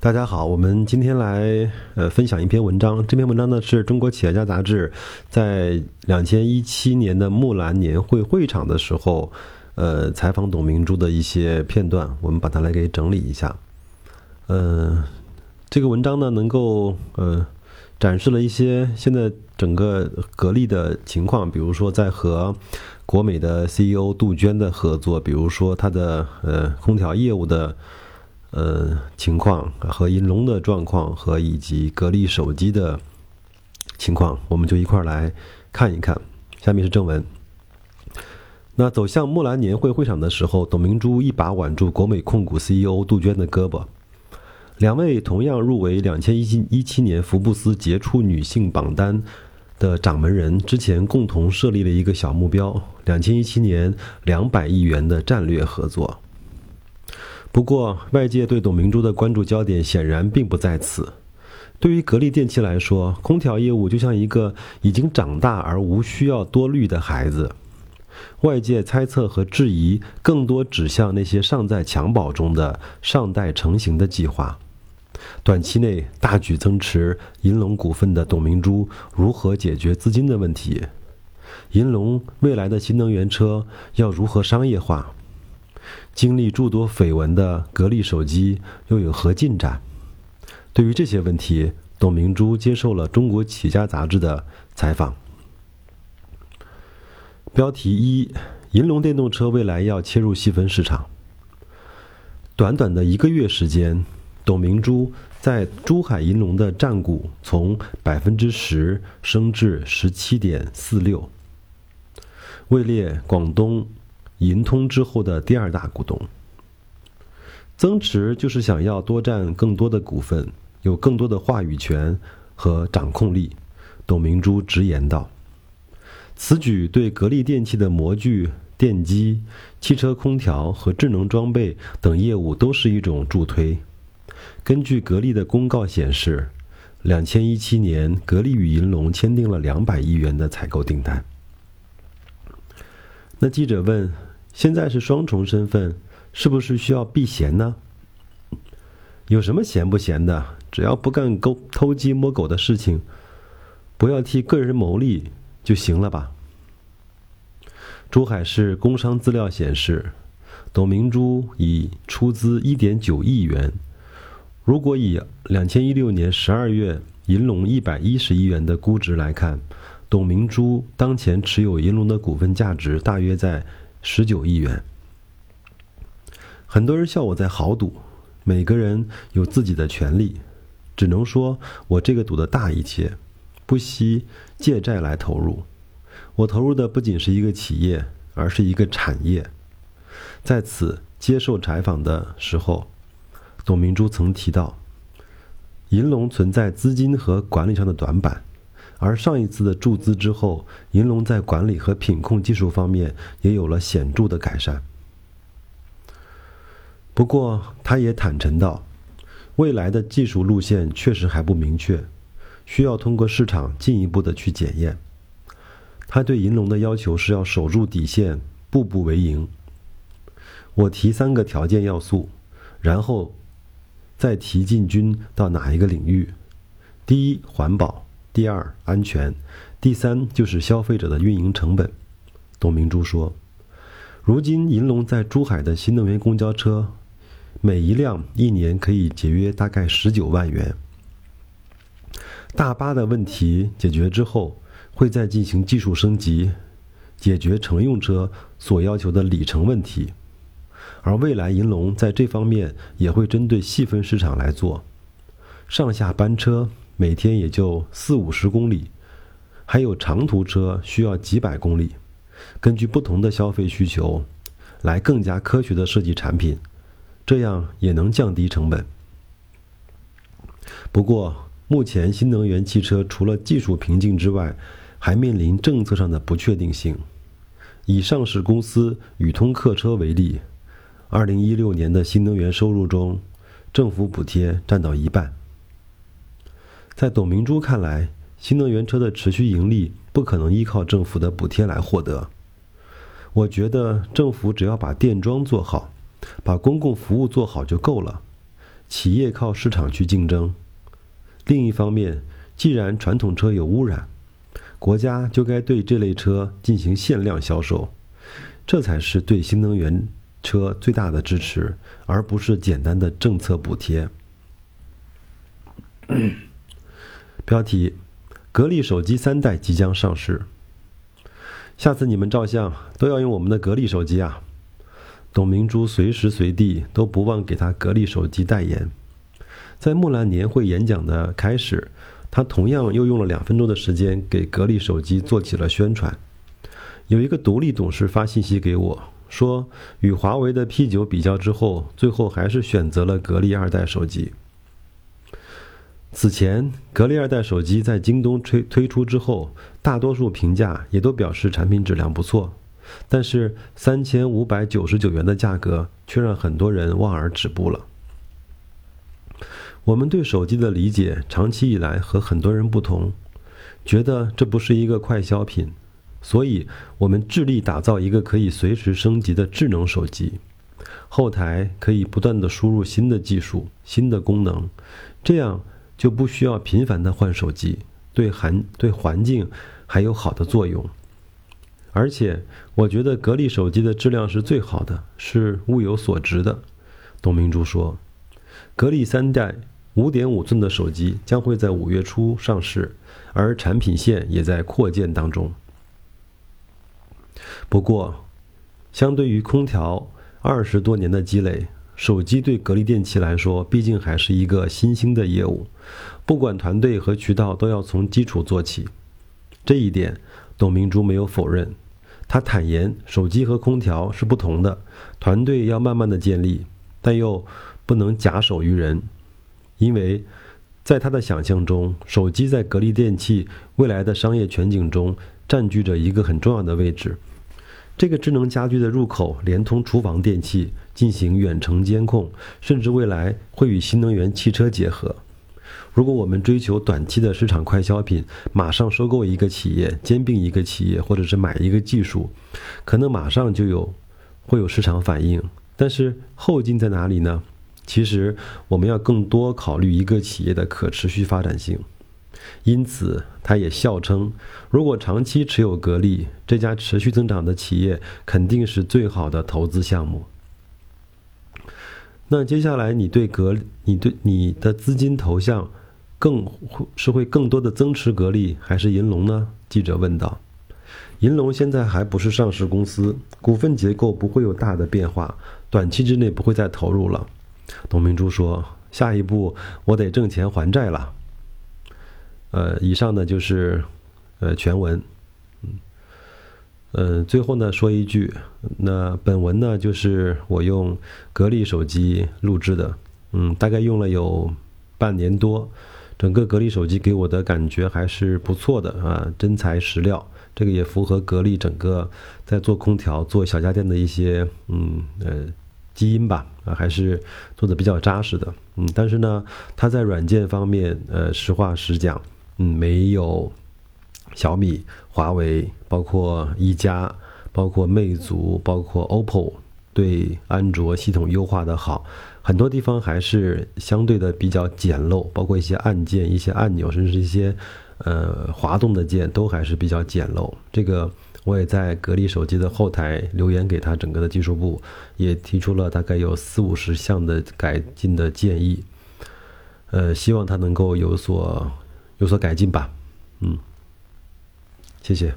大家好，我们今天来呃分享一篇文章。这篇文章呢是中国企业家杂志在两千一七年的木兰年会会场的时候，呃采访董明珠的一些片段，我们把它来给整理一下。嗯，这个文章呢能够呃展示了一些现在整个格力的情况，比如说在和国美的 CEO 杜鹃的合作，比如说它的呃空调业务的。呃，情况和银龙的状况和以及格力手机的情况，我们就一块儿来看一看。下面是正文。那走向木兰年会会场的时候，董明珠一把挽住国美控股 CEO 杜鹃的胳膊。两位同样入围两千一七一七年福布斯杰出女性榜单的掌门人，之前共同设立了一个小目标：两千一七年两百亿元的战略合作。不过，外界对董明珠的关注焦点显然并不在此。对于格力电器来说，空调业务就像一个已经长大而无需要多虑的孩子。外界猜测和质疑更多指向那些尚在襁褓中的、尚待成型的计划。短期内大举增持银龙股份的董明珠如何解决资金的问题？银龙未来的新能源车要如何商业化？经历诸多绯闻的格力手机又有何进展？对于这些问题，董明珠接受了《中国企业家》杂志的采访。标题一：银龙电动车未来要切入细分市场。短短的一个月时间，董明珠在珠海银龙的占股从百分之十升至十七点四六，位列广东。银通之后的第二大股东，增持就是想要多占更多的股份，有更多的话语权和掌控力。董明珠直言道：“此举对格力电器的模具、电机、汽车空调和智能装备等业务都是一种助推。”根据格力的公告显示，两千一七年，格力与银龙签订了两百亿元的采购订单。那记者问。现在是双重身份，是不是需要避嫌呢？有什么闲不闲的？只要不干勾偷鸡摸狗的事情，不要替个人谋利就行了吧？珠海市工商资料显示，董明珠已出资一点九亿元。如果以两千一六年十二月银龙一百一十亿元的估值来看，董明珠当前持有银龙的股份价值大约在。十九亿元，很多人笑我在豪赌，每个人有自己的权利，只能说我这个赌的大一些，不惜借债来投入。我投入的不仅是一个企业，而是一个产业。在此接受采访的时候，董明珠曾提到，银龙存在资金和管理上的短板。而上一次的注资之后，银龙在管理和品控技术方面也有了显著的改善。不过，他也坦诚道，未来的技术路线确实还不明确，需要通过市场进一步的去检验。他对银龙的要求是要守住底线，步步为营。我提三个条件要素，然后再提进军到哪一个领域。第一，环保。第二，安全；第三，就是消费者的运营成本。董明珠说：“如今银龙在珠海的新能源公交车，每一辆一年可以节约大概十九万元。大巴的问题解决之后，会再进行技术升级，解决乘用车所要求的里程问题。而未来银龙在这方面也会针对细分市场来做，上下班车。”每天也就四五十公里，还有长途车需要几百公里。根据不同的消费需求，来更加科学的设计产品，这样也能降低成本。不过，目前新能源汽车除了技术瓶颈之外，还面临政策上的不确定性。以上市公司宇通客车为例，二零一六年的新能源收入中，政府补贴占到一半。在董明珠看来，新能源车的持续盈利不可能依靠政府的补贴来获得。我觉得政府只要把电桩做好，把公共服务做好就够了。企业靠市场去竞争；另一方面，既然传统车有污染，国家就该对这类车进行限量销售，这才是对新能源车最大的支持，而不是简单的政策补贴。标题：格力手机三代即将上市。下次你们照相都要用我们的格力手机啊！董明珠随时随地都不忘给他格力手机代言。在木兰年会演讲的开始，他同样又用了两分钟的时间给格力手机做起了宣传。有一个独立董事发信息给我，说与华为的 P 九比较之后，最后还是选择了格力二代手机。此前，格力二代手机在京东推推出之后，大多数评价也都表示产品质量不错，但是三千五百九十九元的价格却让很多人望而止步了。我们对手机的理解长期以来和很多人不同，觉得这不是一个快消品，所以我们致力打造一个可以随时升级的智能手机，后台可以不断的输入新的技术、新的功能，这样。就不需要频繁的换手机，对环对环境还有好的作用。而且我觉得格力手机的质量是最好的，是物有所值的。董明珠说，格力三代五点五寸的手机将会在五月初上市，而产品线也在扩建当中。不过，相对于空调二十多年的积累。手机对格力电器来说，毕竟还是一个新兴的业务，不管团队和渠道都要从基础做起。这一点，董明珠没有否认。他坦言，手机和空调是不同的，团队要慢慢的建立，但又不能假手于人，因为在他的想象中，手机在格力电器未来的商业全景中占据着一个很重要的位置。这个智能家居的入口连通厨房电器，进行远程监控，甚至未来会与新能源汽车结合。如果我们追求短期的市场快消品，马上收购一个企业、兼并一个企业，或者是买一个技术，可能马上就有会有市场反应。但是后劲在哪里呢？其实我们要更多考虑一个企业的可持续发展性。因此，他也笑称，如果长期持有格力这家持续增长的企业，肯定是最好的投资项目。那接下来，你对格，你对你的资金投向，更是会更多的增持格力还是银龙呢？记者问道。银龙现在还不是上市公司，股份结构不会有大的变化，短期之内不会再投入了。董明珠说：“下一步，我得挣钱还债了。”呃，以上呢就是，呃，全文，嗯，呃，最后呢说一句，那本文呢就是我用格力手机录制的，嗯，大概用了有半年多，整个格力手机给我的感觉还是不错的啊，真材实料，这个也符合格力整个在做空调、做小家电的一些嗯呃基因吧，啊，还是做的比较扎实的，嗯，但是呢，它在软件方面，呃，实话实讲。嗯，没有小米、华为，包括一加，包括魅族，包括 OPPO，对安卓系统优化的好，很多地方还是相对的比较简陋，包括一些按键、一些按钮，甚至一些呃滑动的键都还是比较简陋。这个我也在格力手机的后台留言给他整个的技术部，也提出了大概有四五十项的改进的建议，呃，希望他能够有所。有所改进吧，嗯，谢谢。